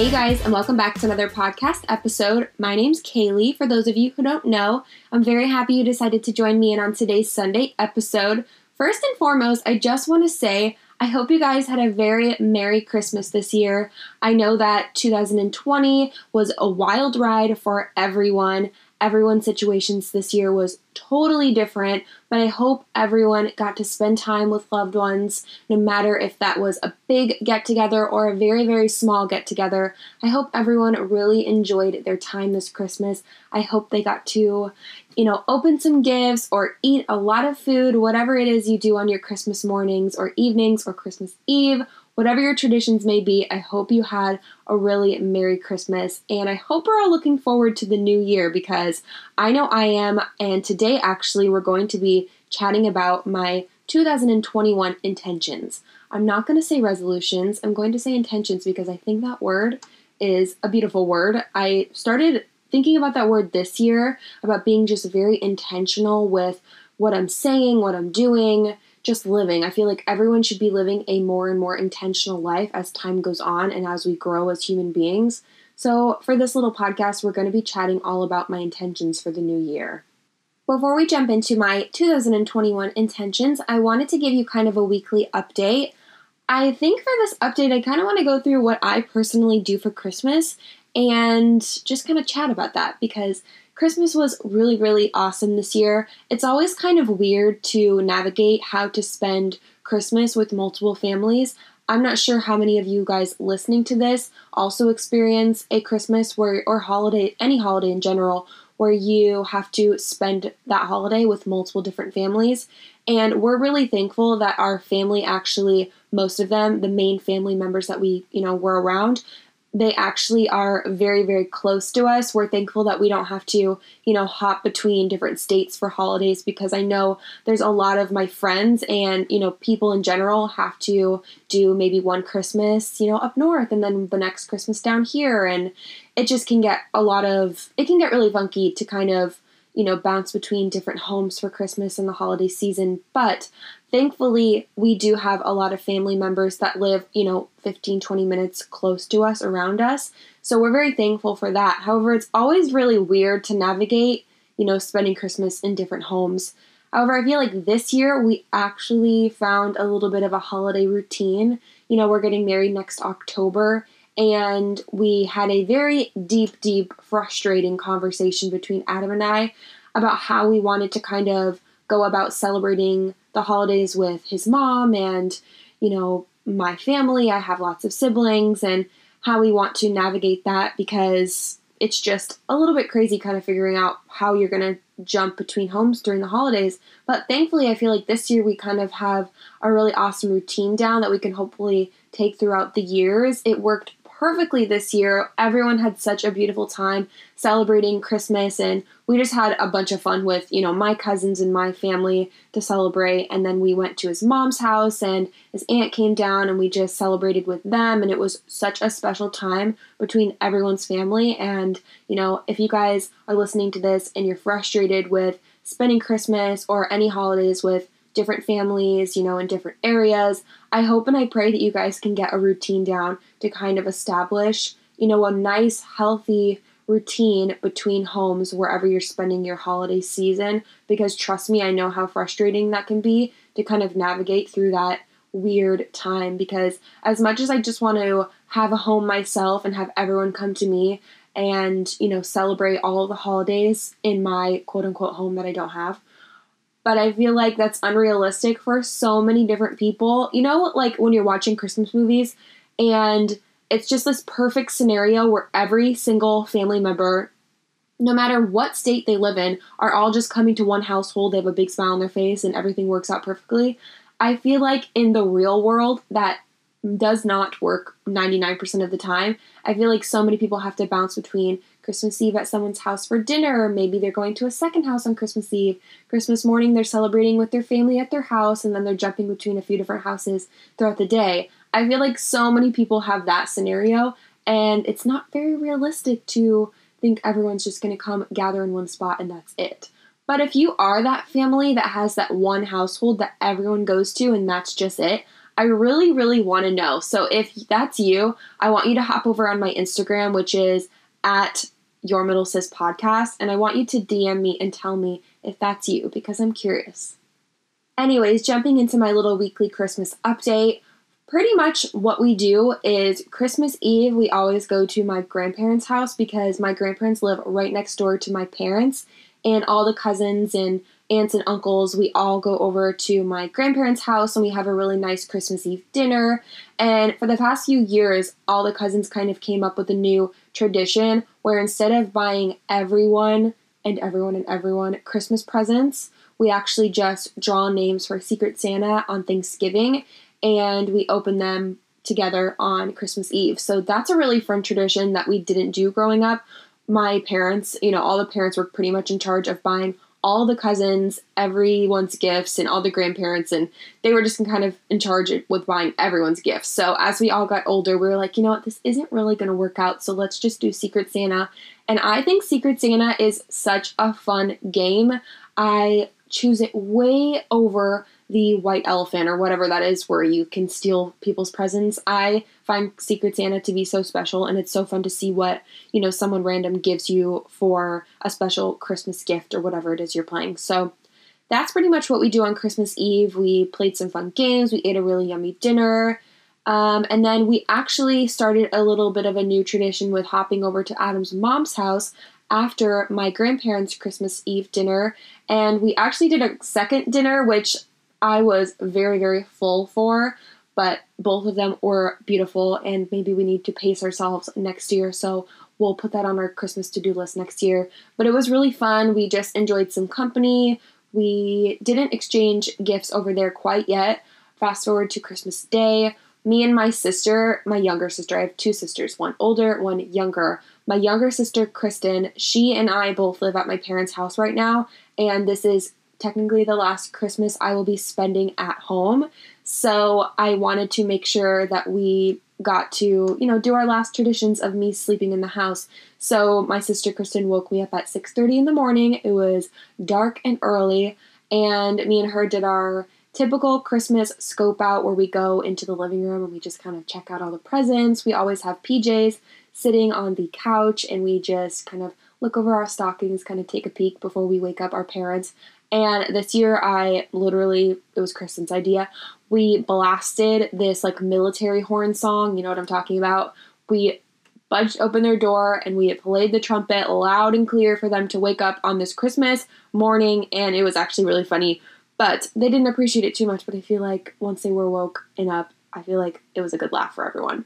Hey guys, and welcome back to another podcast episode. My name's Kaylee. For those of you who don't know, I'm very happy you decided to join me in on today's Sunday episode. First and foremost, I just want to say I hope you guys had a very Merry Christmas this year. I know that 2020 was a wild ride for everyone everyone's situations this year was totally different, but I hope everyone got to spend time with loved ones, no matter if that was a big get together or a very, very small get together. I hope everyone really enjoyed their time this Christmas. I hope they got to, you know, open some gifts or eat a lot of food, whatever it is you do on your Christmas mornings or evenings or Christmas Eve whatever your traditions may be, I hope you had a really Merry Christmas. And I hope we're all looking forward to the new year because I know I am. And today, actually, we're going to be chatting about my 2021 intentions. I'm not going to say resolutions, I'm going to say intentions because I think that word is a beautiful word. I started thinking about that word this year, about being just very intentional with what I'm saying, what I'm doing just living. I feel like everyone should be living a more and more intentional life as time goes on and as we grow as human beings. So, for this little podcast, we're going to be chatting all about my intentions for the new year. Before we jump into my 2021 intentions, I wanted to give you kind of a weekly update. I think for this update, I kind of want to go through what I personally do for Christmas and just kind of chat about that because Christmas was really, really awesome this year. It's always kind of weird to navigate how to spend Christmas with multiple families. I'm not sure how many of you guys listening to this also experience a Christmas where, or holiday, any holiday in general, where you have to spend that holiday with multiple different families. And we're really thankful that our family actually, most of them, the main family members that we, you know, were around, they actually are very very close to us. We're thankful that we don't have to you know hop between different states for holidays because i know there's a lot of my friends and you know people in general have to do maybe one christmas you know up north and then the next christmas down here. And it just can get a lot of it can get really funky to kind of you know bounce between different homes for christmas and the holiday season. But thankfully we do have a lot of family members that live you know 15 20 minutes close to us around us. So we're very thankful for that. However it's always really weird to navigate you know spending christmas in different homes. However i feel like this year we actually found a little bit of a holiday routine. You know we're getting married next october and we had a very deep deep frustrating conversation between adam and i about how we wanted to kind of go about celebrating the holidays with his mom and, you know, my family. I have lots of siblings and how we want to navigate that because it's just a little bit crazy kind of figuring out how you're going to jump between homes during the holidays. But thankfully, I feel like this year we kind of have a really awesome routine down that we can hopefully take throughout the years. It worked perfectly this year. Everyone had such a beautiful time celebrating Christmas, and we just had a bunch of fun with, you know, my cousins and my family to celebrate. And then we went to his mom's house, and his aunt came down, and we just celebrated with them. And it was such a special time between everyone's family. And, you know, if you guys are listening to this and you're frustrated with spending Christmas or any holidays with different families, you know, in different areas. I hope and I pray that you guys can get a routine down to kind of establish, you know, a nice, healthy routine between homes wherever you're spending your holiday season. Because trust me, I know how frustrating that can be to kind of navigate through that weird time. Because as much as I just want to have a home myself and have everyone come to me and, you know, celebrate all the holidays in my quote unquote home that I don't have but I feel like that's unrealistic for so many different people. You know, like when you're watching Christmas movies and it's just this perfect scenario where every single family member, no matter what state they live in, are all just coming to one household. They have a big smile on their face and everything works out perfectly. I feel like in the real world, that does not work 99% of the time. I feel like so many people have to bounce between Christmas Eve at someone's house for dinner, or maybe they're going to a second house on Christmas Eve. Christmas morning, they're celebrating with their family at their house, and then they're jumping between a few different houses throughout the day. I feel like so many people have that scenario, and it's not very realistic to think everyone's just going to come gather in one spot and that's it. But if you are that family that has that one household that everyone goes to and that's just it, I really, really want to know. So if that's you, I want you to hop over on my Instagram, which is at your middle sis podcast, and I want you to DM me and tell me if that's you because I'm curious. Anyways, jumping into my little weekly Christmas update. Pretty much what we do is Christmas Eve, we always go to my grandparents' house because my grandparents live right next door to my parents, and all the cousins and aunts and uncles, we all go over to my grandparents' house and we have a really nice Christmas Eve dinner. And for the past few years, all the cousins kind of came up with a new tradition where instead of buying everyone and everyone and everyone Christmas presents, we actually just draw names for Secret Santa on Thanksgiving and we open them together on Christmas Eve. So that's a really fun tradition that we didn't do growing up. My parents, you know, all the parents were pretty much in charge of buying all the cousins, everyone's gifts, and all the grandparents, and they were just kind of in charge with buying everyone's gifts. So as we all got older, we were like, you know what, this isn't really going to work out, so let's just do Secret Santa. And I think Secret Santa is such a fun game. I choose it way over the white elephant or whatever that is where you can steal people's presents. I find Secret Santa to be so special and it's so fun to see what, you know, someone random gives you for a special Christmas gift or whatever it is you're playing. So that's pretty much what we do on Christmas Eve. We played some fun games, we ate a really yummy dinner. Um, and then we actually started a little bit of a new tradition with hopping over to Adam's mom's house after my grandparents' Christmas Eve dinner. And we actually did a second dinner, which I was very, very full for, but both of them were beautiful, and maybe we need to pace ourselves next year. So we'll put that on our Christmas to do list next year. But it was really fun. We just enjoyed some company. We didn't exchange gifts over there quite yet. Fast forward to Christmas Day. Me and my sister, my younger sister, I have two sisters, one older, one younger. My younger sister, Kristen, she and I both live at my parents' house right now, and this is technically the last Christmas I will be spending at home. So I wanted to make sure that we got to, you know, do our last traditions of me sleeping in the house. So my sister Kristen woke me up at 6:30 in the morning. It was dark and early, and me and her did our typical Christmas scope out where we go into the living room and we just kind of check out all the presents. We always have PJs sitting on the couch and we just kind of look over our stockings, kind of take a peek before we wake up our parents. And this year, I literally, it was Kristen's idea. We blasted this like military horn song. You know what I'm talking about? We budged open their door and we played the trumpet loud and clear for them to wake up on this Christmas morning. And it was actually really funny. But they didn't appreciate it too much. But I feel like once they were woke and up, I feel like it was a good laugh for everyone.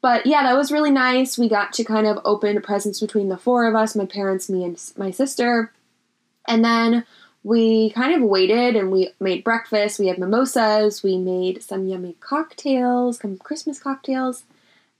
But yeah, that was really nice. We got to kind of open presents between the four of us my parents, me, and my sister. And then we kind of waited and we made breakfast. We had mimosas. We made some yummy cocktails, some Christmas cocktails.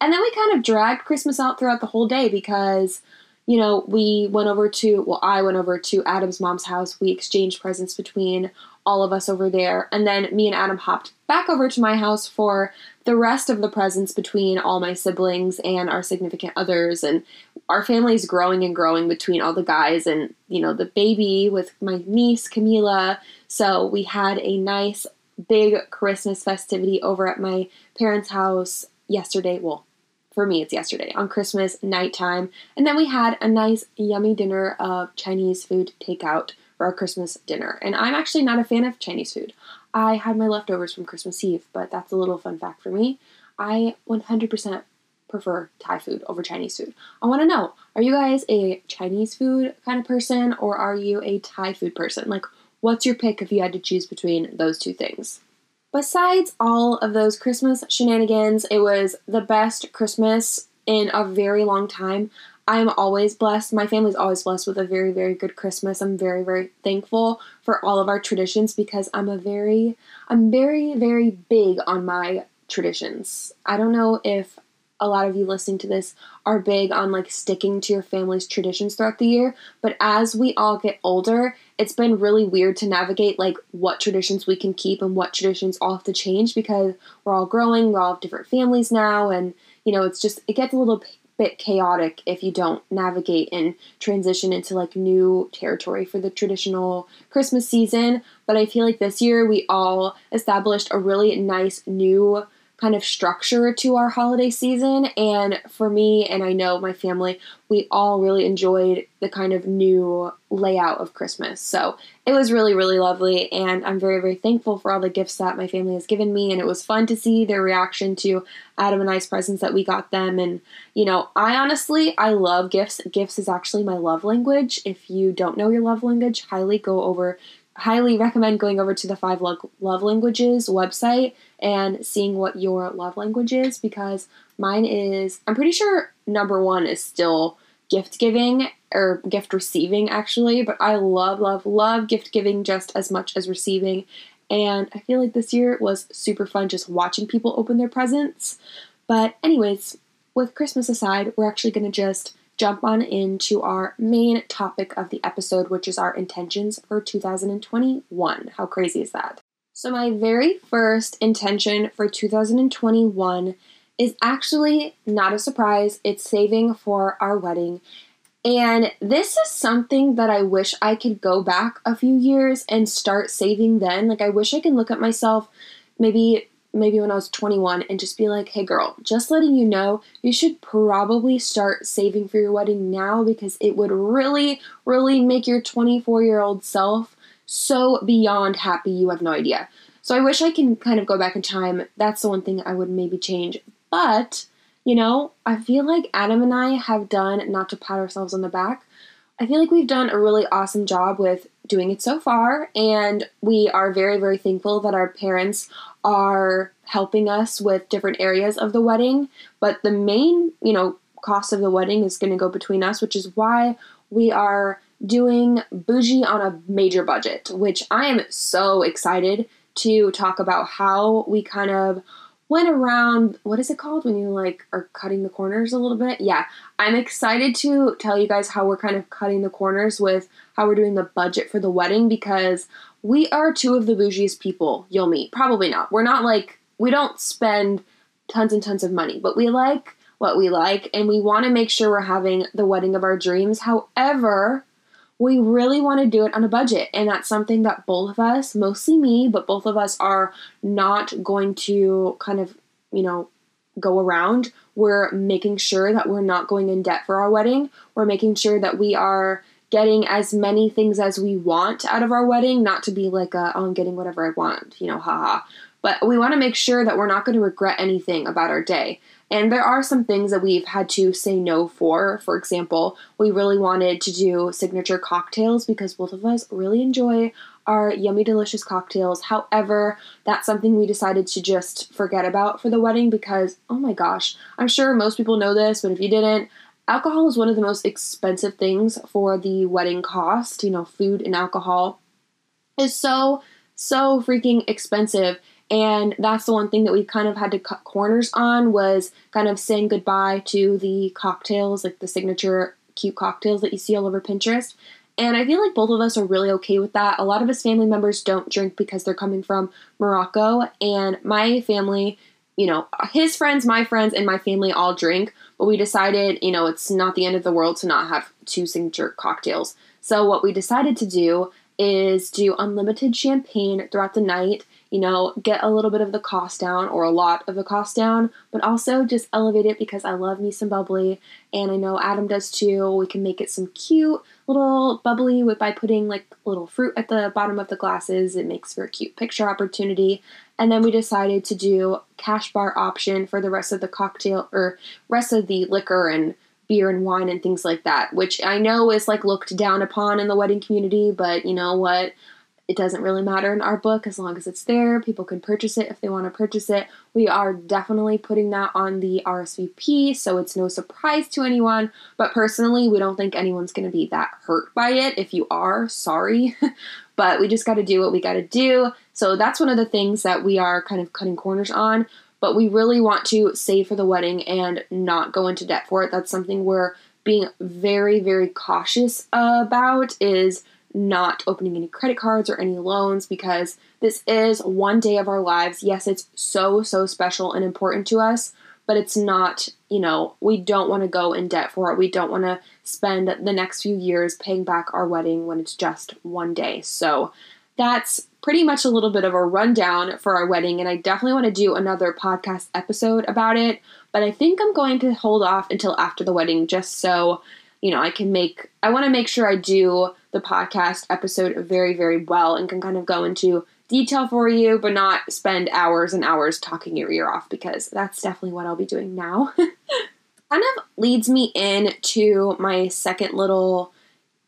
And then we kind of dragged Christmas out throughout the whole day because, you know, we went over to, well, I went over to Adam's mom's house. We exchanged presents between all of us over there. And then me and Adam hopped back over to my house for the rest of the presents between all my siblings and our significant others. And our family is growing and growing between all the guys and, you know, the baby with my niece, Camila. So we had a nice big Christmas festivity over at my parents' house yesterday. Well, for me, it's yesterday on Christmas nighttime. And then we had a nice, yummy dinner of Chinese food takeout for our Christmas dinner. And I'm actually not a fan of Chinese food. I had my leftovers from Christmas Eve, but that's a little fun fact for me. I 100% prefer Thai food over Chinese food. I want to know are you guys a Chinese food kind of person or are you a Thai food person? Like, what's your pick if you had to choose between those two things? Besides all of those Christmas shenanigans, it was the best Christmas in a very long time. I'm always blessed. My family's always blessed with a very, very good Christmas. I'm very, very thankful for all of our traditions because I'm a very, I'm very, very big on my traditions. I don't know if a lot of you listening to this are big on like sticking to your family's traditions throughout the year. But as we all get older, it's been really weird to navigate like what traditions we can keep and what traditions all have to change because we're all growing, we all have different families now, and you know, it's just it gets a little bit chaotic if you don't navigate and transition into like new territory for the traditional Christmas season. But I feel like this year we all established a really nice new kind of structure to our holiday season. And for me, and I know my family, we all really enjoyed the kind of new layout of Christmas. So it was really, really lovely. And I'm very, very thankful for all the gifts that my family has given me. And it was fun to see their reaction to Adam and I's presents that we got them. And, you know, I honestly, I love gifts. Gifts is actually my love language. If you don't know your love language, highly go over highly recommend going over to the Five Love Languages website and seeing what your love language is because mine is, I'm pretty sure number one is still gift giving or gift receiving actually, but I love, love, love gift giving just as much as receiving. And I feel like this year was super fun just watching people open their presents. But, anyways, with Christmas aside, we're actually going to just jump on into our main topic of the episode, which is our intentions for 2021. How crazy is that? So, my very first intention for 2021 is actually not a surprise. It's saving for our wedding. And this is something that I wish I could go back a few years and start saving then. Like, I wish I could look at myself maybe maybe when I was 21 and just be like, hey girl, just letting you know, you should probably start saving for your wedding now because it would really, really make your 24 year old self so beyond happy you have no idea. So I wish I can kind of go back in time. That's the one thing I would maybe change. But, you know, I feel like Adam and I have done, not to pat ourselves on the back, I feel like we've done a really awesome job with doing it so far, and we are very, very thankful that our parents are helping us with different areas of the wedding. But the main, you know, cost of the wedding is going to go between us, which is why we are doing bougie on a major budget, which I am so excited to talk about how we kind of went around what is it called when you like are cutting the corners a little bit yeah i'm excited to tell you guys how we're kind of cutting the corners with how we're doing the budget for the wedding because we are two of the bougiest people you'll meet probably not we're not like we don't spend tons and tons of money but we like what we like and we want to make sure we're having the wedding of our dreams however we really want to do it on a budget. And that's something that both of us, mostly me, but both of us are not going to kind of, you know, go around. We're making sure that we're not going in debt for our wedding. We're making sure that we are getting as many things as we want out of our wedding, not to be like, a, oh, I'm getting whatever I want, you know, haha. But we want to make sure that we're not going to regret anything about our day. And there are some things that we've had to say no for. For example, we really wanted to do signature cocktails because both of us really enjoy our yummy, delicious cocktails. However, that's something we decided to just forget about for the wedding because, oh my gosh, I'm sure most people know this, but if you didn't, alcohol is one of the most expensive things for the wedding cost. You know, food and alcohol is so, so freaking expensive. And that's the one thing that we kind of had to cut corners on was kind of saying goodbye to the cocktails like the signature cute cocktails that you see all over pinterest. And i feel like both of us are really okay with that. A lot of his family members don't drink because they're coming from morocco. And my family you know his friends my friends and my family all drink but we decided you know it's not the end of the world to not have two signature cocktails so what we decided to do is do unlimited champagne throughout the night you know, get a little bit of the cost down or a lot of the cost down, but also just elevate it because I love me some bubbly and I know Adam does too. We can make it some cute little bubbly with by putting like little fruit at the bottom of the glasses. It makes for a cute picture opportunity. And then we decided to do cash bar option for the rest of the cocktail or rest of the liquor and beer and wine and things like that, which I know is like looked down upon in the wedding community, but you know what? It doesn't really matter in our book as long as it's there. People can purchase it if they want to purchase it. We are definitely putting that on the RSVP, so it's no surprise to anyone. But personally, we don't think anyone's going to be that hurt by it. If you are, sorry. but we just got to do what we got to do. So that's one of the things that we are kind of cutting corners on. But we really want to save for the wedding and not go into debt for it. That's something we're being very, very cautious about is not opening any credit cards or any loans because this is one day of our lives. Yes, it's so, so special and important to us, but it's not, you know, we don't want to go in debt for it. We don't want to spend the next few years paying back our wedding when it's just one day. So that's pretty much a little bit of a rundown for our wedding, and I definitely want to do another podcast episode about it. But I think I'm going to hold off until after the wedding just so, you know, I can make, I want to make sure I do the podcast episode very, very well and can kind of go into detail for you, but not spend hours and hours talking your ear off because that's definitely what I'll be doing now. kind of leads me in to my second little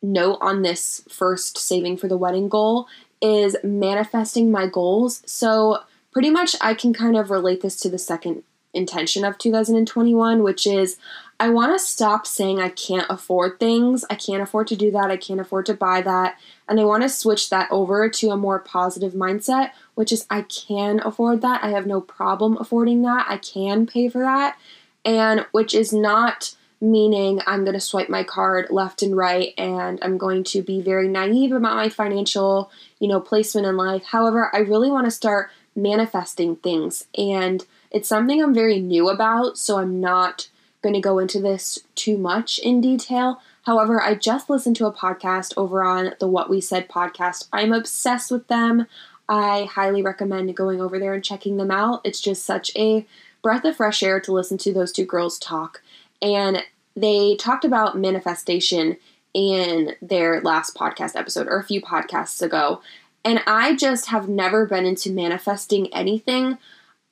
note on this first saving for the wedding goal is manifesting my goals. So, pretty much, I can kind of relate this to the second intention of 2021, which is I want to stop saying I can't afford things. I can't afford to do that. I can't afford to buy that. And I want to switch that over to a more positive mindset, which is I can afford that. I have no problem affording that. I can pay for that. And which is not meaning I'm going to swipe my card left and right and I'm going to be very naive about my financial, you know, placement in life. However, I really want to start manifesting things and it's something I'm very new about, so I'm not going to go into this too much in detail. However, I just listened to a podcast over on the What We Said podcast. I'm obsessed with them. I highly recommend going over there and checking them out. It's just such a breath of fresh air to listen to those two girls talk and they talked about manifestation in their last podcast episode or a few podcasts ago. And I just have never been into manifesting anything.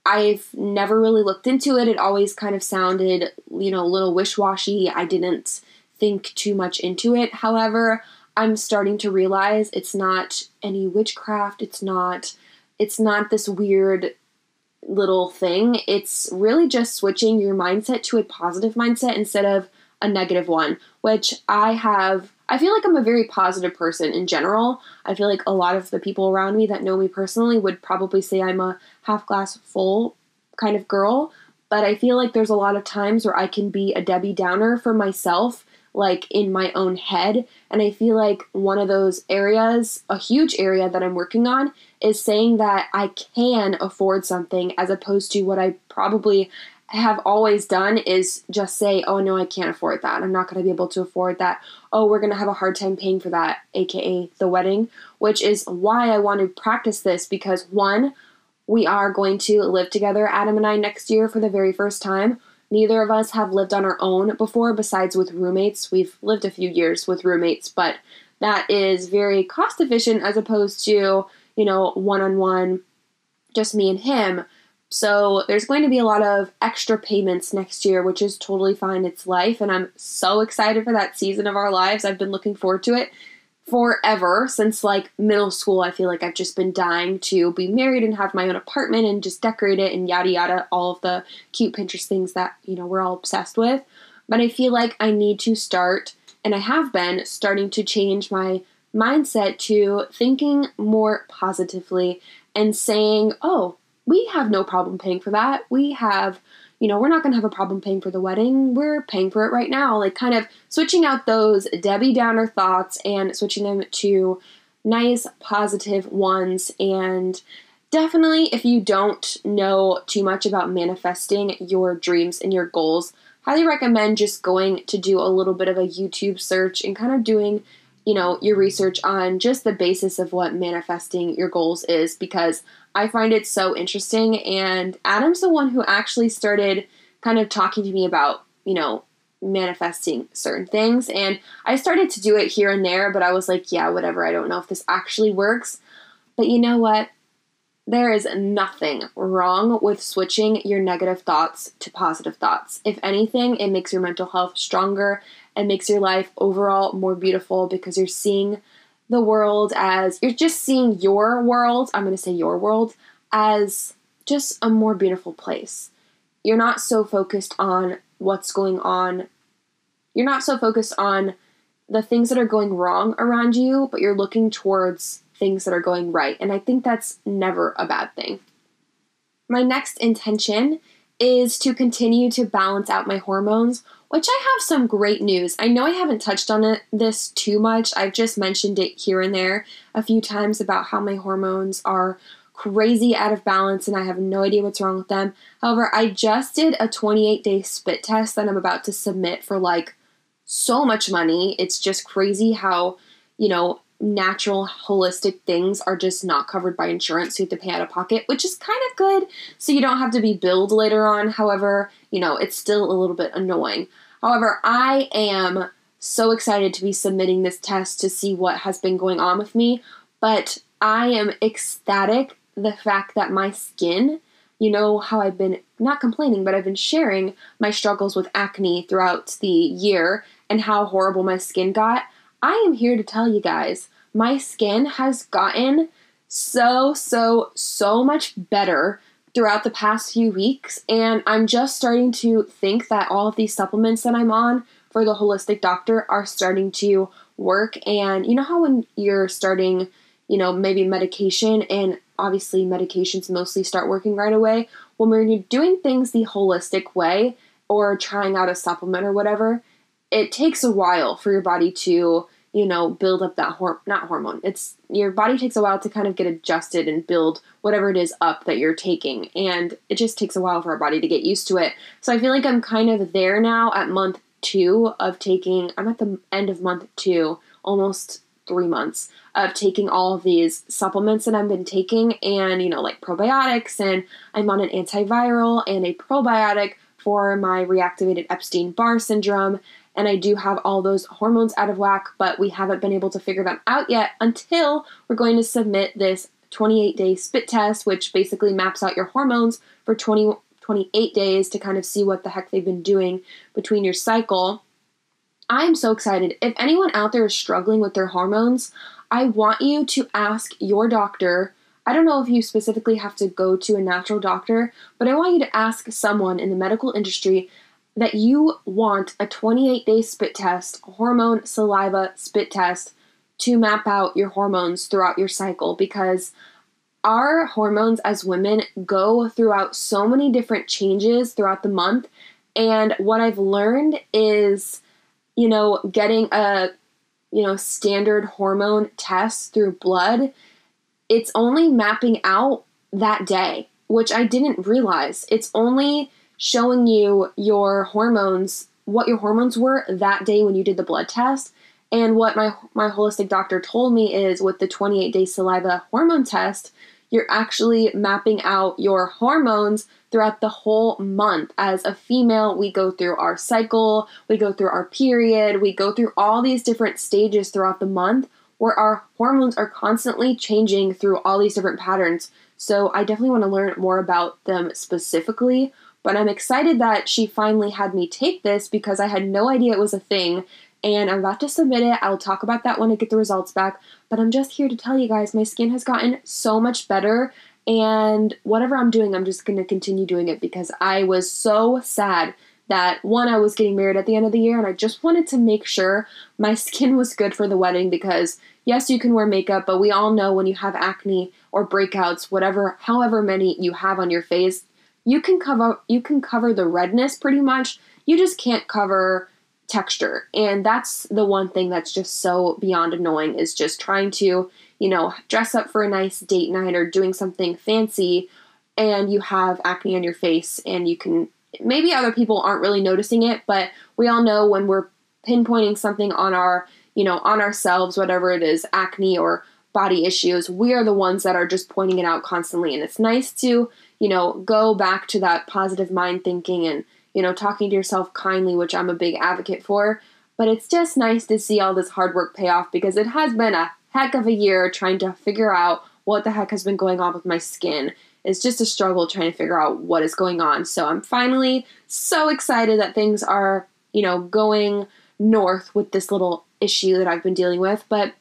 I've never really looked into it. It always kind of sounded, you know, a little wish washy. I didn't think too much into it. However, I'm starting to realize it's not any witchcraft. It's not it's not this weird little thing. It's really just switching your mindset to a positive mindset instead of a negative one, which I have. I feel like I'm a very positive person in general. I feel like a lot of the people around me that know me personally would probably say I'm a half glass full kind of girl, but I feel like there's a lot of times where I can be a Debbie Downer for myself, like in my own head. And I feel like one of those areas, a huge area that I'm working on, is saying that I can afford something as opposed to what I probably have always done is just say, oh no, I can't afford that. I'm not going to be able to afford that. Oh, we're going to have a hard time paying for that, aka the wedding, which is why I want to practice this because one, we are going to live together, Adam and I, next year for the very first time. Neither of us have lived on our own before, besides with roommates. We've lived a few years with roommates, but that is very cost efficient as opposed to you know, one on one, just me and him. So there's going to be a lot of extra payments next year, which is totally fine. It's life, and I'm so excited for that season of our lives. I've been looking forward to it forever since like middle school. I feel like I've just been dying to be married and have my own apartment and just decorate it and yada yada, all of the cute Pinterest things that, you know, we're all obsessed with. But I feel like I need to start, and I have been starting to change my mindset to thinking more positively and saying, oh, we have no problem paying for that. We have, you know, we're not going to have a problem paying for the wedding. We're paying for it right now. Like, kind of switching out those Debbie Downer thoughts and switching them to nice, positive ones. And definitely, if you don't know too much about manifesting your dreams and your goals, highly recommend just going to do a little bit of a YouTube search and kind of doing you know, your research on just the basis of what manifesting your goals is because I find it so interesting. And Adam's the one who actually started kind of talking to me about, you know, manifesting certain things. And I started to do it here and there, but I was like, yeah, whatever. I don't know if this actually works. But you know what? There is nothing wrong with switching your negative thoughts to positive thoughts. If anything, it makes your mental health stronger and makes your life overall more beautiful because you're seeing the world as you're just seeing your world, I'm going to say your world, as just a more beautiful place. You're not so focused on what's going on. You're not so focused on the things that are going wrong around you, but you're looking towards things that are going right. And I think that's never a bad thing. My next intention is to continue to balance out my hormones which I have some great news. I know I haven't touched on it this too much. I've just mentioned it here and there a few times about how my hormones are crazy out of balance and I have no idea what's wrong with them. However, I just did a 28 day spit test that I'm about to submit for like so much money. It's just crazy how, you know, natural holistic things are just not covered by insurance so you have to pay out of pocket which is kind of good so you don't have to be billed later on however you know it's still a little bit annoying. However i am so excited to be submitting this test to see what has been going on with me but i am ecstatic the fact that my skin you know how i've been not complaining but i've been sharing my struggles with acne throughout the year and how horrible my skin got. I am here to tell you guys my skin has gotten so, so, so much better throughout the past few weeks. And I'm just starting to think that all of these supplements that I'm on for the holistic doctor are starting to work. And you know how when you're starting, you know, maybe medication, and obviously medications mostly start working right away. When you're doing things the holistic way or trying out a supplement or whatever, it takes a while for your body to you know build up that hor- not hormone. It's your body takes a while to kind of get adjusted and build whatever it is up that you're taking and it just takes a while for our body to get used to it. So i feel like i'm kind of there now at month two of taking i'm at the end of month two almost three months of taking all of these supplements that I've been taking and, you know, like probiotics, and I'm on an antiviral and a probiotic for my reactivated Epstein Barr syndrome and I do have all those hormones out of whack, but we haven't been able to figure them out yet until we're going to submit this 28 day spit test, which basically maps out your hormones for 20, 28 days to kind of see what the heck they've been doing between your cycle. I'm so excited. If anyone out there is struggling with their hormones, I want you to ask your doctor. I don't know if you specifically have to go to a natural doctor, but I want you to ask someone in the medical industry that you want a 28 day spit test, hormone saliva spit test, to map out your hormones throughout your cycle because our hormones as women go throughout so many different changes throughout the month. And what I've learned is, you know, getting a, you know, standard hormone test through blood, it's only mapping out that day, which I didn't realize. It's only showing you your hormones, what your hormones were that day when you did the blood test. And what my my holistic doctor told me is with the 28 day saliva hormone test, you're actually mapping out your hormones throughout the whole month. As a female, we go through our cycle, we go through our period, we go through all these different stages throughout the month where our hormones are constantly changing through all these different patterns. So I definitely want to learn more about them specifically. But I'm excited that she finally had me take this because I had no idea it was a thing. And I'm about to submit it. I'll talk about that when I get the results back. But I'm just here to tell you guys my skin has gotten so much better. And whatever I'm doing, I'm just going to continue doing it because I was so sad that one, I was getting married at the end of the year, and I just wanted to make sure my skin was good for the wedding because, yes, you can wear makeup, but we all know when you have acne or breakouts, whatever, however many you have on your face, you can cover you can cover the redness pretty much. You just can't cover texture. And that's the one thing that's just so beyond annoying is just trying to, you know, dress up for a nice date night or doing something fancy and you have acne on your face and you can maybe other people aren't really noticing it, but we all know when we're pinpointing something on our, you know, on ourselves, whatever it is, acne or body issues, we are the ones that are just pointing it out constantly. And it's nice to, you know, go back to that positive mind thinking and, you know, talking to yourself kindly, which I'm a big advocate for. But it's just nice to see all this hard work pay off because it has been a heck of a year trying to figure out what the heck has been going on with my skin. It's just a struggle trying to figure out what is going on. So I'm finally so excited that things are, you know, going north with this little issue that I've been dealing with. But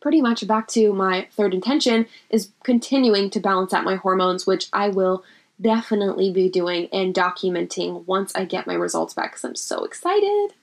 pretty much back to my third intention is continuing to balance out my hormones, which I will definitely be doing and documenting once I get my results back because I'm so excited.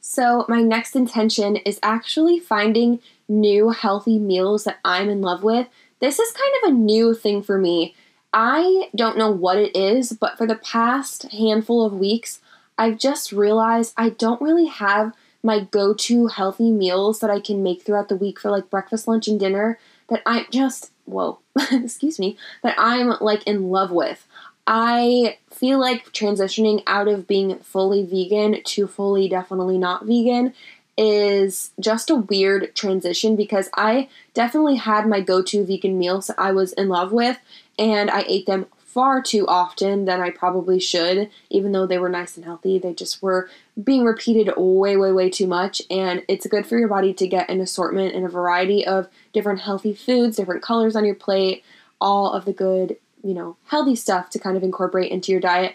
So, my next intention is actually finding new healthy meals that I'm in love with. This is kind of a new thing for me. I don't know what it is, but for the past handful of weeks, I've just realized I don't really have my go to healthy meals that I can make throughout the week for like breakfast, lunch, and dinner that I'm just whoa, excuse me, that I'm like in love with. I feel like transitioning out of being fully vegan to fully definitely not vegan is just a weird transition because I definitely had my go to vegan meals that I was in love with and I ate them far too often than I probably should, even though they were nice and healthy. They just were being repeated way, way, way too much. And it's good for your body to get an assortment and a variety of different healthy foods, different colors on your plate, all of the good, you know, healthy stuff to kind of incorporate into your diet.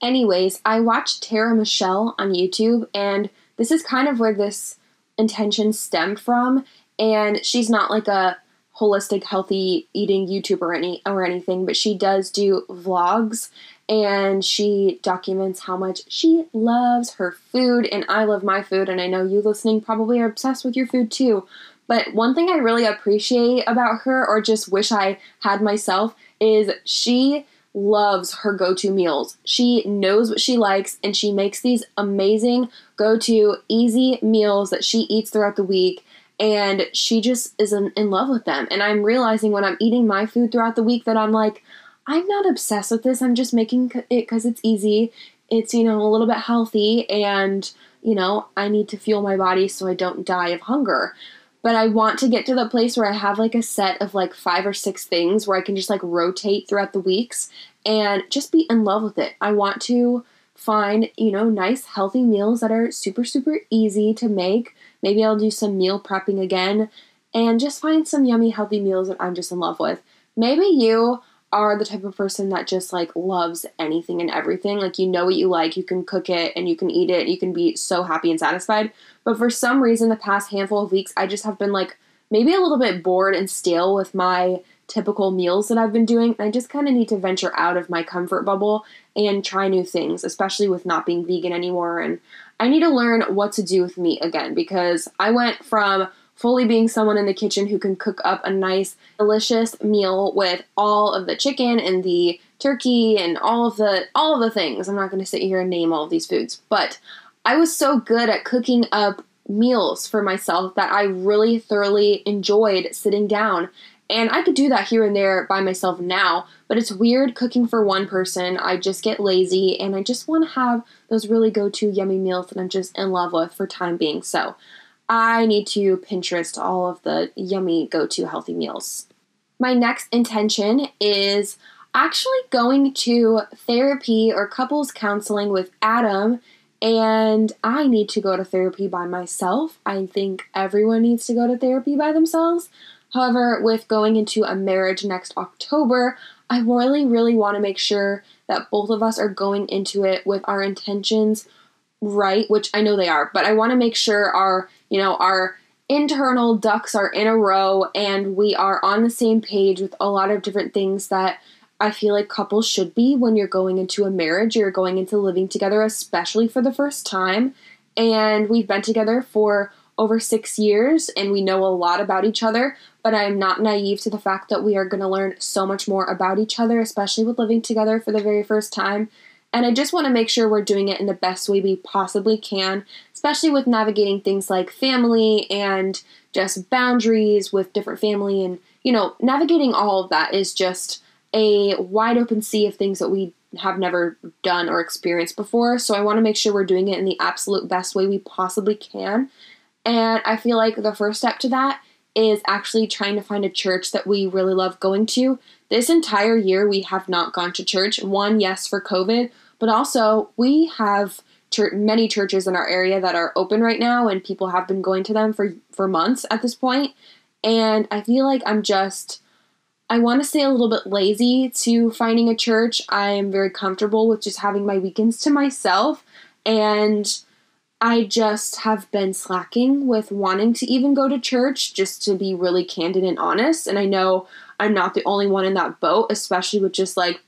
Anyways, I watched Tara Michelle on YouTube, and this is kind of where this intention stemmed from. And she's not like a holistic healthy eating YouTuber or any or anything, but she does do vlogs and she documents how much she loves her food and I love my food and I know you listening probably are obsessed with your food too. But one thing I really appreciate about her or just wish I had myself is she loves her go-to meals. She knows what she likes and she makes these amazing go-to easy meals that she eats throughout the week and she just is in, in love with them. And I'm realizing when I'm eating my food throughout the week that I'm like, I'm not obsessed with this. I'm just making it because it's easy. It's, you know, a little bit healthy, and, you know, I need to fuel my body so I don't die of hunger. But I want to get to the place where I have like a set of like five or six things where I can just like rotate throughout the weeks and just be in love with it. I want to find, you know, nice, healthy meals that are super, super easy to make Maybe I'll do some meal prepping again and just find some yummy, healthy meals that I'm just in love with. Maybe you are the type of person that just like loves anything and everything. Like you know what you like, you can cook it and you can eat it, you can be so happy and satisfied. But for some reason, the past handful of weeks, I just have been like maybe a little bit bored and stale with my typical meals that I've been doing. I just kind of need to venture out of my comfort bubble and try new things, especially with not being vegan anymore. And I need to learn what to do with meat again because I went from fully being someone in the kitchen who can cook up a nice, delicious meal with all of the chicken and the turkey and all of the all of the things. I'm not going to sit here and name all of these foods, but I was so good at cooking up meals for myself that I really thoroughly enjoyed sitting down and I could do that here and there by myself now, but it's weird cooking for one person. I just get lazy and I just want to have those really go to yummy meals that I'm just in love with for time being. So I need to Pinterest all of the yummy go to healthy meals. My next intention is actually going to therapy or couples counseling with Adam. And I need to go to therapy by myself. I think everyone needs to go to therapy by themselves. However, with going into a marriage next October, I really, really want to make sure that both of us are going into it with our intentions right, which I know they are, but I want to make sure our, you know, our internal ducks are in a row and we are on the same page with a lot of different things that I feel like couples should be when you're going into a marriage, you're going into living together, especially for the first time. And we've been together for over six years and we know a lot about each other, but I am not naive to the fact that we are going to learn so much more about each other, especially with living together for the very first time. And I just want to make sure we're doing it in the best way we possibly can, especially with navigating things like family and just boundaries with different family. And, you know, navigating all of that is just a wide open sea of things that we have never done or experienced before. So I want to make sure we're doing it in the absolute best way we possibly can. And I feel like the first step to that is actually trying to find a church that we really love going to. This entire year, we have not gone to church. One, yes, for COVID, but also we have church, many churches in our area that are open right now, and people have been going to them for, for months at this point. And I feel like I'm just, I want to say a little bit lazy to finding a church. I am very comfortable with just having my weekends to myself. And I just have been slacking with wanting to even go to church, just to be really candid and honest. And I know I'm not the only one in that boat, especially with just like,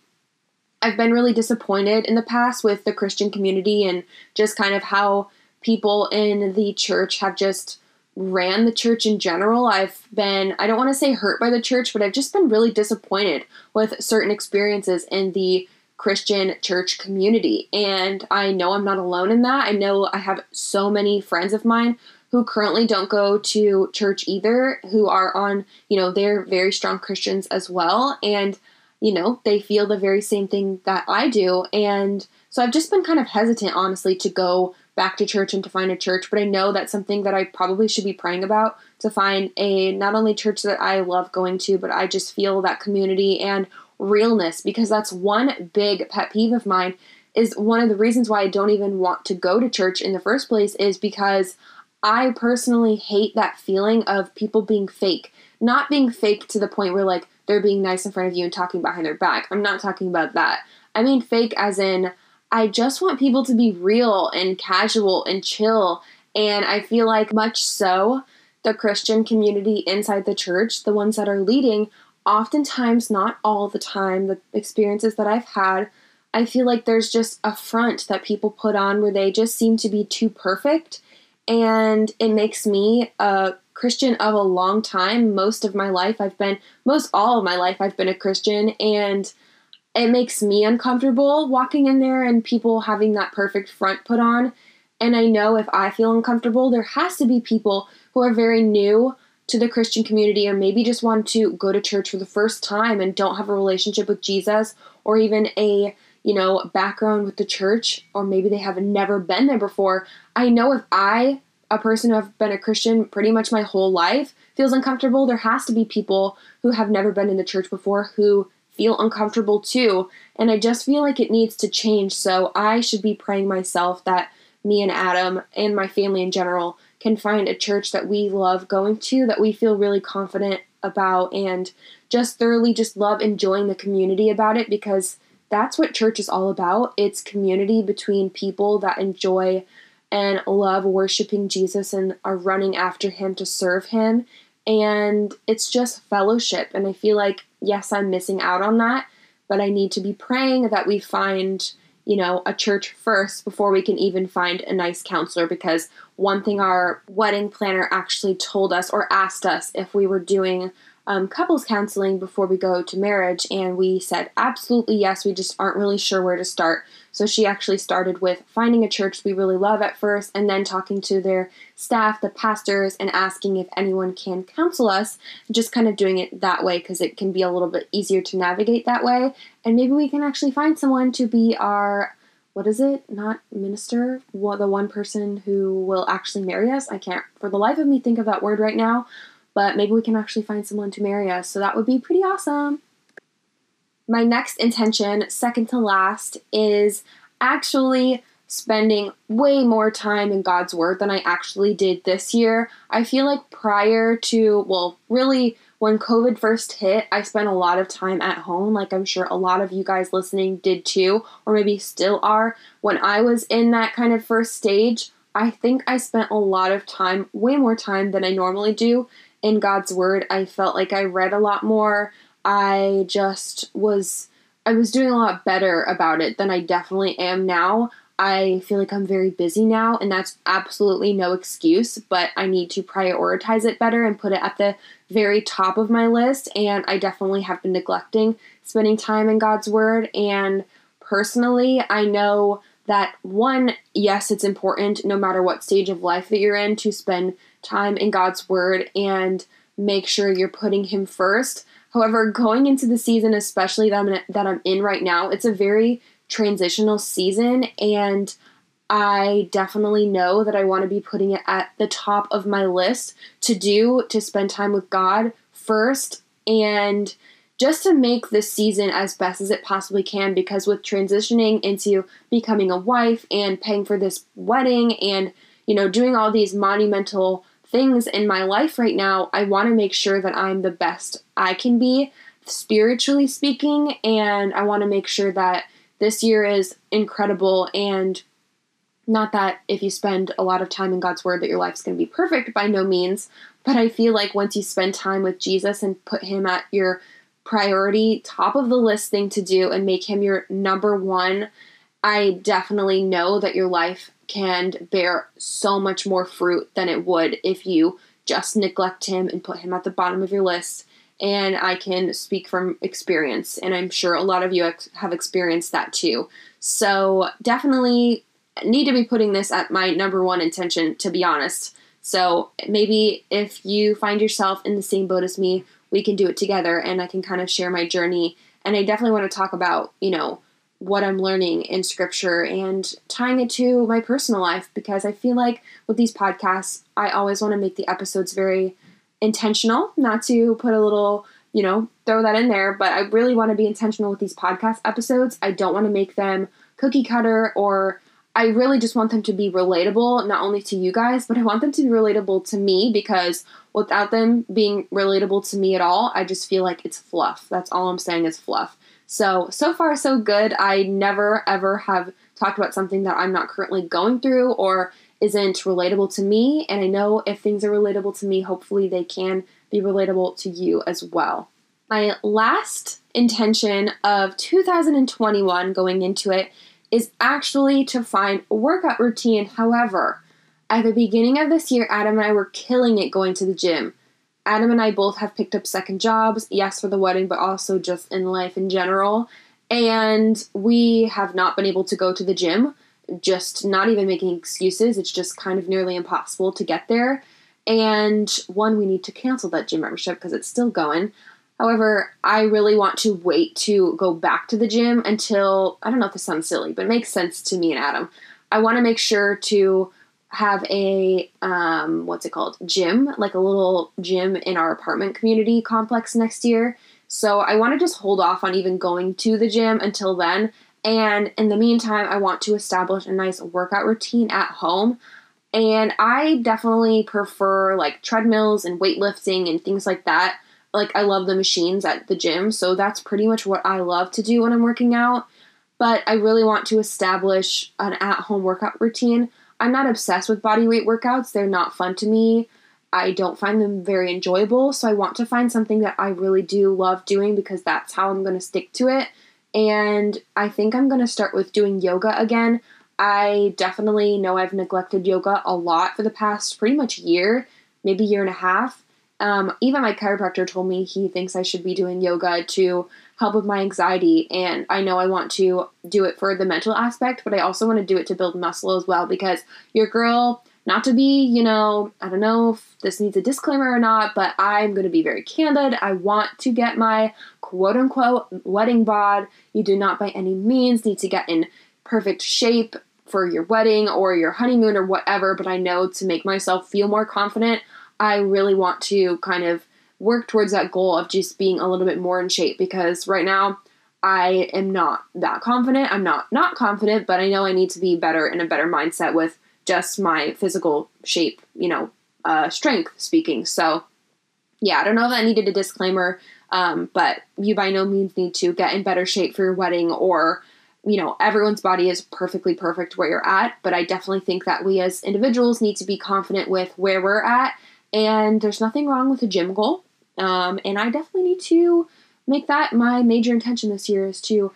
I've been really disappointed in the past with the Christian community and just kind of how people in the church have just ran the church in general. I've been, I don't want to say hurt by the church, but I've just been really disappointed with certain experiences in the Christian church community. And I know I'm not alone in that. I know I have so many friends of mine who currently don't go to church either, who are on, you know, they're very strong Christians as well. And, you know, they feel the very same thing that I do. And so I've just been kind of hesitant, honestly, to go back to church and to find a church. But I know that's something that I probably should be praying about to find a not only church that I love going to, but I just feel that community and realness because that's one big pet peeve of mine is one of the reasons why I don't even want to go to church in the first place is because I personally hate that feeling of people being fake. Not being fake to the point where like they're being nice in front of you and talking behind their back. I'm not talking about that. I mean fake as in I just want people to be real and casual and chill. And I feel like much so the Christian community inside the church, the ones that are leading, oftentimes, not all the time, the experiences that I've had, I feel like there's just a front that people put on where they just seem to be too perfect. And it makes me a Christian of a long time. Most of my life, I've been, most all of my life, I've been a Christian. And it makes me uncomfortable walking in there and people having that perfect front put on. And I know if I feel uncomfortable, there has to be people who are very new to the Christian community or maybe just want to go to church for the first time and don't have a relationship with Jesus or even a you know background with the church or maybe they have never been there before i know if i a person who have been a christian pretty much my whole life feels uncomfortable there has to be people who have never been in the church before who feel uncomfortable too. And i just feel like it needs to change. So i should be praying myself that me and adam and my family in general can find a church that we love going to, that we feel really confident about, and just thoroughly just love enjoying the community about it because that's what church is all about. It's community between people that enjoy and love worshiping Jesus and are running after him to serve him. And it's just fellowship. And I feel like, yes, I'm missing out on that, but I need to be praying that we find you know, a church first before we can even find a nice counselor because one thing our wedding planner actually told us or asked us if we were doing um, couples counseling before we go to marriage, and we said absolutely yes. We just aren't really sure where to start. So she actually started with finding a church we really love at first, and then talking to their staff, the pastors, and asking if anyone can counsel us. Just kind of doing it that way because it can be a little bit easier to navigate that way. And maybe we can actually find someone to be our what is it? Not minister, well, the one person who will actually marry us. I can't for the life of me think of that word right now but maybe we can actually find someone to marry us. So that would be pretty awesome. My next intention, second to last, is actually spending way more time in God's Word than I actually did this year. I feel like prior to, well, really, when COVID first hit, I spent a lot of time at home, like I'm sure a lot of you guys listening did too, or maybe still are. When I was in that kind of first stage, I think I spent a lot of time, way more time than I normally do, in God's word. I felt like I read a lot more. I just was I was doing a lot better about it than I definitely am now. I feel like I'm very busy now, and that's absolutely no excuse, but I need to prioritize it better and put it at the very top of my list. And I definitely have been neglecting spending time in God's Word. And personally, I know that one, yes, it's important no matter what stage of life that you're in to spend time in God's Word and make sure you're putting Him first. However, going into the season, especially that I'm in, that I'm in right now, it's a very transitional season, and I definitely know that I want to be putting it at the top of my list to do to spend time with God first and just to make this season as best as it possibly can because with transitioning into becoming a wife and paying for this wedding and you know doing all these monumental things in my life right now, I want to make sure that I'm the best I can be, spiritually speaking, and I want to make sure that this year is incredible and not that if you spend a lot of time in God's Word that your life's going to be perfect by no means, but I feel like once you spend time with Jesus and put Him at your priority, top of the list thing to do, and make Him your number one, I definitely know that your life can bear so much more fruit than it would if you just neglect him and put him at the bottom of your list. And I can speak from experience, and I'm sure a lot of you have experienced that too. So, definitely need to be putting this at my number one intention, to be honest, So maybe if you find yourself in the same boat as me, we can do it together and I can kind of share my journey. And I definitely want to talk about, you know, what I'm learning in scripture and tying it to my personal life because I feel like with these podcasts, I always want to make the episodes very intentional, not to put a little, you know, throw that in there, but I really want to be intentional with these podcast episodes. I don't want to make them cookie cutter or I really just want them to be relatable, not only to you guys, but I want them to be relatable to me because without them being relatable to me at all, I just feel like it's fluff. That's all I'm saying is fluff. So, so far, so good. I never ever have talked about something that I'm not currently going through or isn't relatable to me. And I know if things are relatable to me, hopefully they can be relatable to you as well. My last intention of 2021 going into it is actually to find a workout routine. However, at the beginning of this year, Adam and I were killing it going to the gym. Adam and I both have picked up second jobs, yes, for the wedding, but also just in life in general. And we have not been able to go to the gym, just not even making excuses. It's just kind of nearly impossible to get there. And one, we need to cancel that gym membership because it's still going. However, I really want to wait to go back to the gym until I don't know if this sounds silly, but it makes sense to me and Adam. I want to make sure to have a um, what's it called gym, like a little gym in our apartment community complex next year. So I want to just hold off on even going to the gym until then. And in the meantime, I want to establish a nice workout routine at home. And I definitely prefer like treadmills and weightlifting and things like that like I love the machines at the gym, so that's pretty much what I love to do when I'm working out. But I really want to establish an at-home workout routine. I'm not obsessed with body weight workouts. They're not fun to me. I don't find them very enjoyable, so I want to find something that I really do love doing because that's how I'm going to stick to it. And I think I'm going to start with doing yoga again. I definitely know I've neglected yoga a lot for the past pretty much year, maybe year and a half. Um, even my chiropractor told me he thinks I should be doing yoga to help with my anxiety. And I know I want to do it for the mental aspect, but I also want to do it to build muscle as well because your girl, not to be, you know, I don't know if this needs a disclaimer or not, but I'm going to be very candid. I want to get my quote unquote wedding bod. You do not by any means need to get in perfect shape for your wedding or your honeymoon or whatever, but I know to make myself feel more confident, I really want to kind of work towards that goal of just being a little bit more in shape because right now I am not that confident. I'm not not confident, but I know I need to be better in a better mindset with just my physical shape, you know, uh, strength speaking. So, yeah, I don't know if I needed a disclaimer, um, but you by no means need to get in better shape for your wedding or, you know, everyone's body is perfectly perfect where you're at. But I definitely think that we as individuals need to be confident with where we're at and there's nothing wrong with a gym goal. Um, and I definitely need to make that my major intention this year is to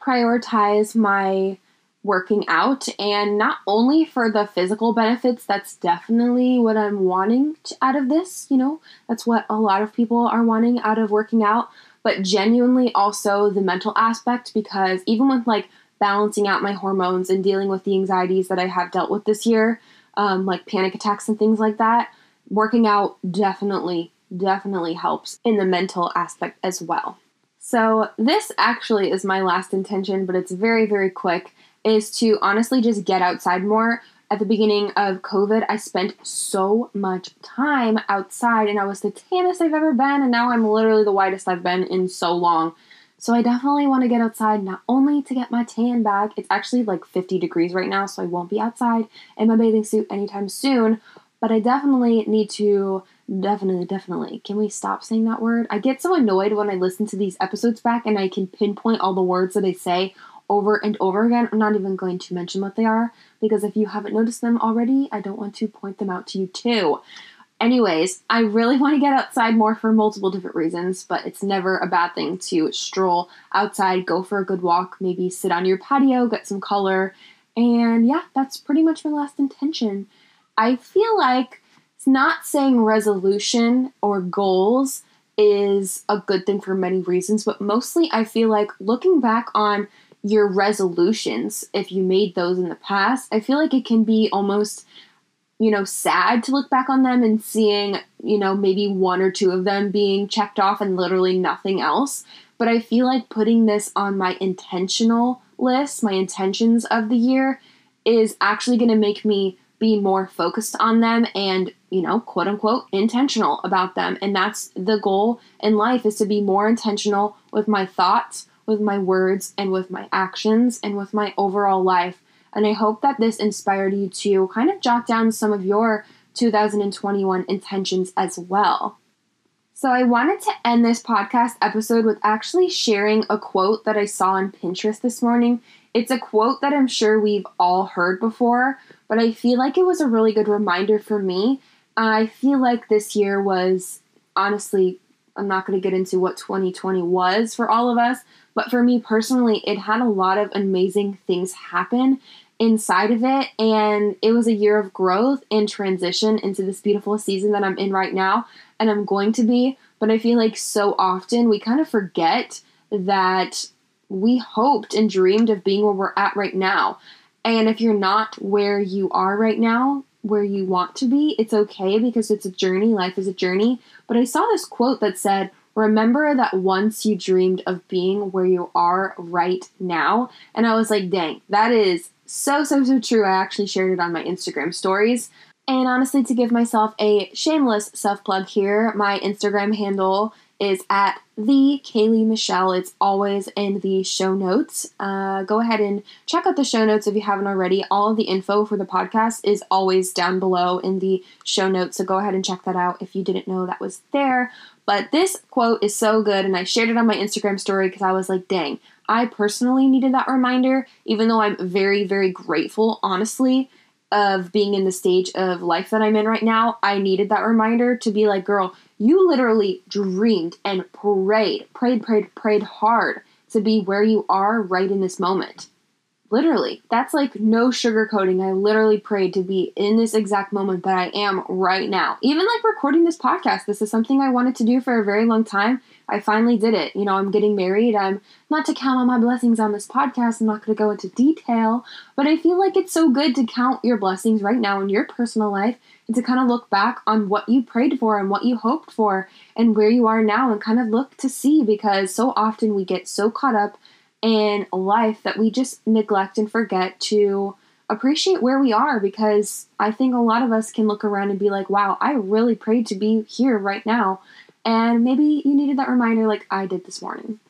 prioritize my working out. And not only for the physical benefits that's definitely what i'm wanting to, out of this you know? That's what a lot of people are wanting out of working out. But genuinely also the mental aspect because even with like balancing out my hormones and dealing with the anxieties that i have dealt with this year um, like panic attacks and things like that working out definitely, definitely helps in the mental aspect as well. So, this actually is my last intention, but it's very, very quick, is to honestly just get outside more. At the beginning of COVID, I spent so much time outside and I was the tannest I've ever been, and now I'm literally the whitest I've been in so long. So, I definitely want to get outside not only to get my tan back, it's actually like 50 degrees right now, so I won't be outside in my bathing suit anytime soon, but I definitely need to definitely definitely can we stop saying that word? I get so annoyed when i listen to these episodes back and i can pinpoint all the words that i say over and over again. I'm not even going to mention what they are because if you haven't noticed them already i don't want to point them out to you too. Anyways i really want to get outside more for multiple different reasons but it's never a bad thing to stroll outside go for a good walk maybe sit on your patio get some color. And yeah that's pretty much my last intention I feel like it's not saying resolution or goals is a good thing for many reasons, but mostly I feel like looking back on your resolutions, if you made those in the past, I feel like it can be almost you know, sad to look back on them and seeing, you know, maybe one or two of them being checked off and literally nothing else. But I feel like putting this on my intentional list, my intentions of the year, is actually going to make me be more focused on them and, you know, quote unquote, intentional about them. And that's the goal in life is to be more intentional with my thoughts, with my words, and with my actions, and with my overall life. And I hope that this inspired you to kind of jot down some of your 2021 intentions as well. So, I wanted to end this podcast episode with actually sharing a quote that I saw on Pinterest this morning. It's a quote that I'm sure we've all heard before, but I feel like it was a really good reminder for me. I feel like this year was honestly, I'm not going to get into what 2020 was for all of us, but for me personally, it had a lot of amazing things happen inside of it. And it was a year of growth and transition into this beautiful season that I'm in right now and I'm going to be. But I feel like so often we kind of forget that we hoped and dreamed of being where we're at right now. And if you're not where you are right now, where you want to be, it's okay because it's a journey. Life is a journey. But I saw this quote that said, Remember that once you dreamed of being where you are right now. And I was like, dang, that is so, so, so true. I actually shared it on my Instagram stories. And honestly, to give myself a shameless self plug here, my Instagram handle is at the Kaylee Michelle. It's always in the show notes. Uh, go ahead and check out the show notes if you haven't already. All of the info for the podcast is always down below in the show notes. So go ahead and check that out if you didn't know that was there. But this quote is so good, and I shared it on my Instagram story because I was like, dang, I personally needed that reminder, even though I'm very, very grateful, honestly, of being in the stage of life that I'm in right now. I needed that reminder to be like, girl, you literally dreamed and prayed, prayed, prayed, prayed hard to be where you are right in this moment. Literally, that's like no sugarcoating. I literally prayed to be in this exact moment that I am right now. Even like recording this podcast, this is something I wanted to do for a very long time. I finally did it. You know, I'm getting married. I'm not to count all my blessings on this podcast. I'm not going to go into detail, but I feel like it's so good to count your blessings right now in your personal life to kind of look back on what you prayed for and what you hoped for and where you are now and kind of look to see because so often we get so caught up in life that we just neglect and forget to appreciate where we are because I think a lot of us can look around and be like, wow, I really prayed to be here right now. And maybe you needed that reminder like I did this morning.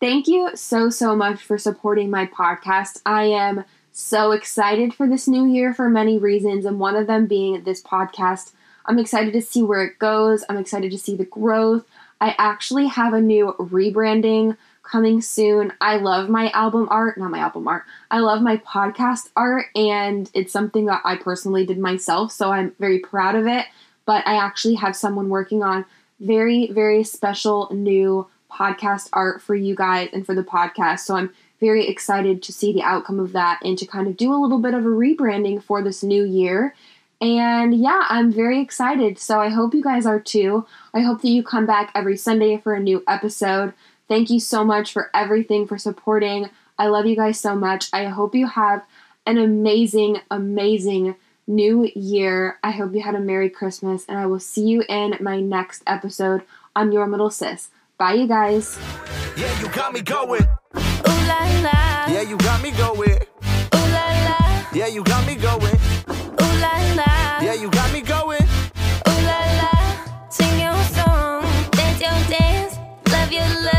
Thank you so, so much for supporting my podcast. I am so excited for this new year for many reasons, and one of them being this podcast. I'm excited to see where it goes. I'm excited to see the growth. I actually have a new rebranding coming soon. I love my album art, not my album art. I love my podcast art, and it's something that I personally did myself, so I'm very proud of it. But I actually have someone working on very, very special new podcast art for you guys and for the podcast. So I'm very excited to see the outcome of that and to kind of do a little bit of a rebranding for this new year. And yeah, I'm very excited. So I hope you guys are too. I hope that you come back every Sunday for a new episode. Thank you so much for everything, for supporting. I love you guys so much. I hope you have an amazing, amazing new year. I hope you had a Merry Christmas, and I will see you in my next episode on Your Middle Sis. Bye, you guys. Yeah, you got me going. La la. Yeah, you got me going. Ooh la la. Yeah, you got me going. Ooh la la. Yeah, you got me going. Ooh la la. Sing your song, dance your dance, love your love,